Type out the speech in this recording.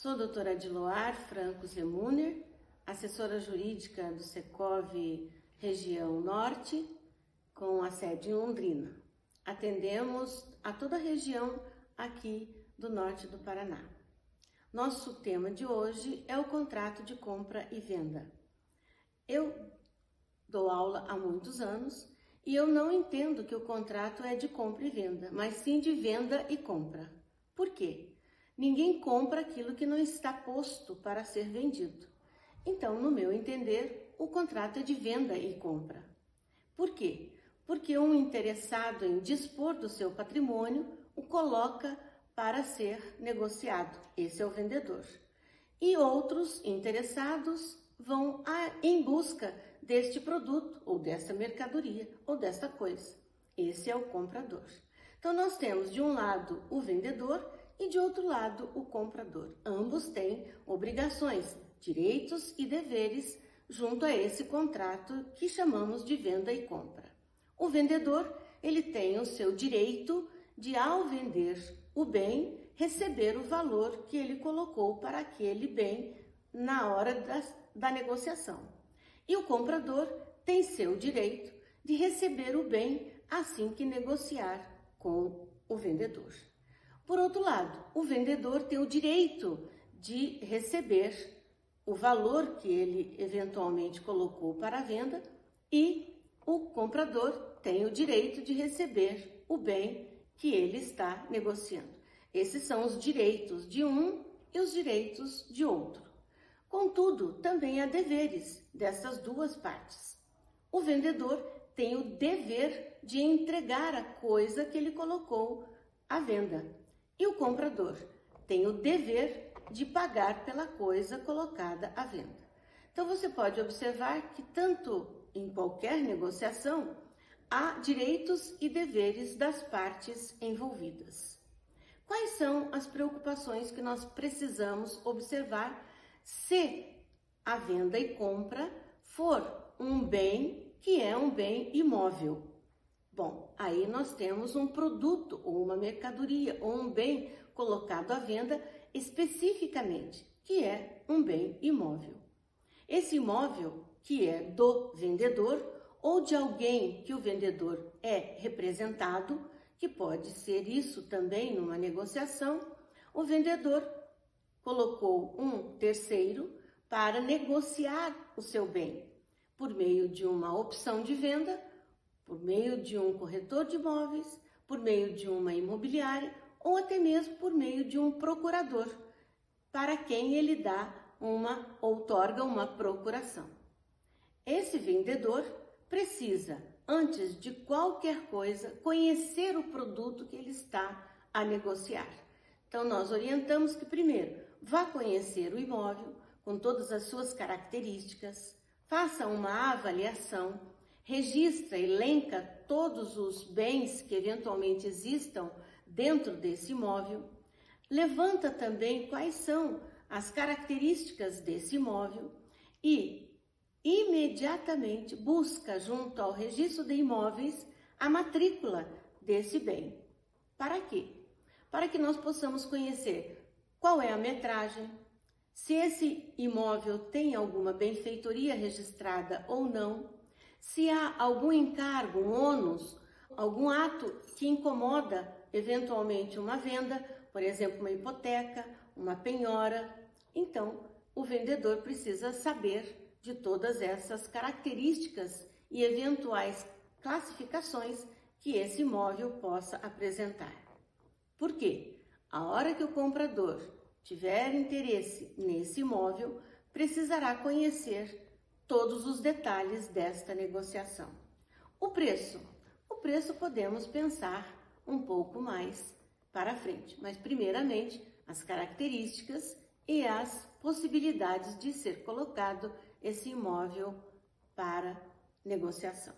Sou doutora Diloar Franco Zemuner, assessora jurídica do Secov Região Norte, com a sede em Londrina. Atendemos a toda a região aqui do norte do Paraná. Nosso tema de hoje é o contrato de compra e venda. Eu dou aula há muitos anos e eu não entendo que o contrato é de compra e venda, mas sim de venda e compra. Por quê? Ninguém compra aquilo que não está posto para ser vendido. Então, no meu entender, o contrato é de venda e compra. Por quê? Porque um interessado em dispor do seu patrimônio o coloca para ser negociado. Esse é o vendedor. E outros interessados vão a, em busca deste produto, ou desta mercadoria, ou desta coisa. Esse é o comprador. Então, nós temos de um lado o vendedor e de outro lado o comprador. Ambos têm obrigações, direitos e deveres junto a esse contrato que chamamos de venda e compra. O vendedor, ele tem o seu direito de ao vender o bem, receber o valor que ele colocou para aquele bem na hora da, da negociação. E o comprador tem seu direito de receber o bem assim que negociar com o vendedor. Por outro lado, o vendedor tem o direito de receber o valor que ele eventualmente colocou para a venda e o comprador tem o direito de receber o bem que ele está negociando. Esses são os direitos de um e os direitos de outro. Contudo, também há deveres dessas duas partes. O vendedor tem o dever de entregar a coisa que ele colocou à venda. E o comprador tem o dever de pagar pela coisa colocada à venda. Então você pode observar que tanto em qualquer negociação há direitos e deveres das partes envolvidas. Quais são as preocupações que nós precisamos observar se a venda e compra for um bem que é um bem imóvel? Bom, aí nós temos um produto ou uma mercadoria ou um bem colocado à venda especificamente, que é um bem imóvel. Esse imóvel, que é do vendedor ou de alguém que o vendedor é representado, que pode ser isso também numa negociação, o vendedor colocou um terceiro para negociar o seu bem por meio de uma opção de venda por meio de um corretor de imóveis, por meio de uma imobiliária ou até mesmo por meio de um procurador, para quem ele dá uma outorga uma procuração. Esse vendedor precisa, antes de qualquer coisa, conhecer o produto que ele está a negociar. Então nós orientamos que primeiro vá conhecer o imóvel com todas as suas características, faça uma avaliação registra, elenca todos os bens que eventualmente existam dentro desse imóvel, levanta também quais são as características desse imóvel e imediatamente busca junto ao registro de imóveis a matrícula desse bem. Para quê? Para que nós possamos conhecer qual é a metragem, se esse imóvel tem alguma benfeitoria registrada ou não, se há algum encargo, um ônus, algum ato que incomoda eventualmente uma venda, por exemplo, uma hipoteca, uma penhora, então o vendedor precisa saber de todas essas características e eventuais classificações que esse imóvel possa apresentar. Por quê? A hora que o comprador tiver interesse nesse imóvel, precisará conhecer todos os detalhes desta negociação. O preço. O preço podemos pensar um pouco mais para frente, mas primeiramente as características e as possibilidades de ser colocado esse imóvel para negociação.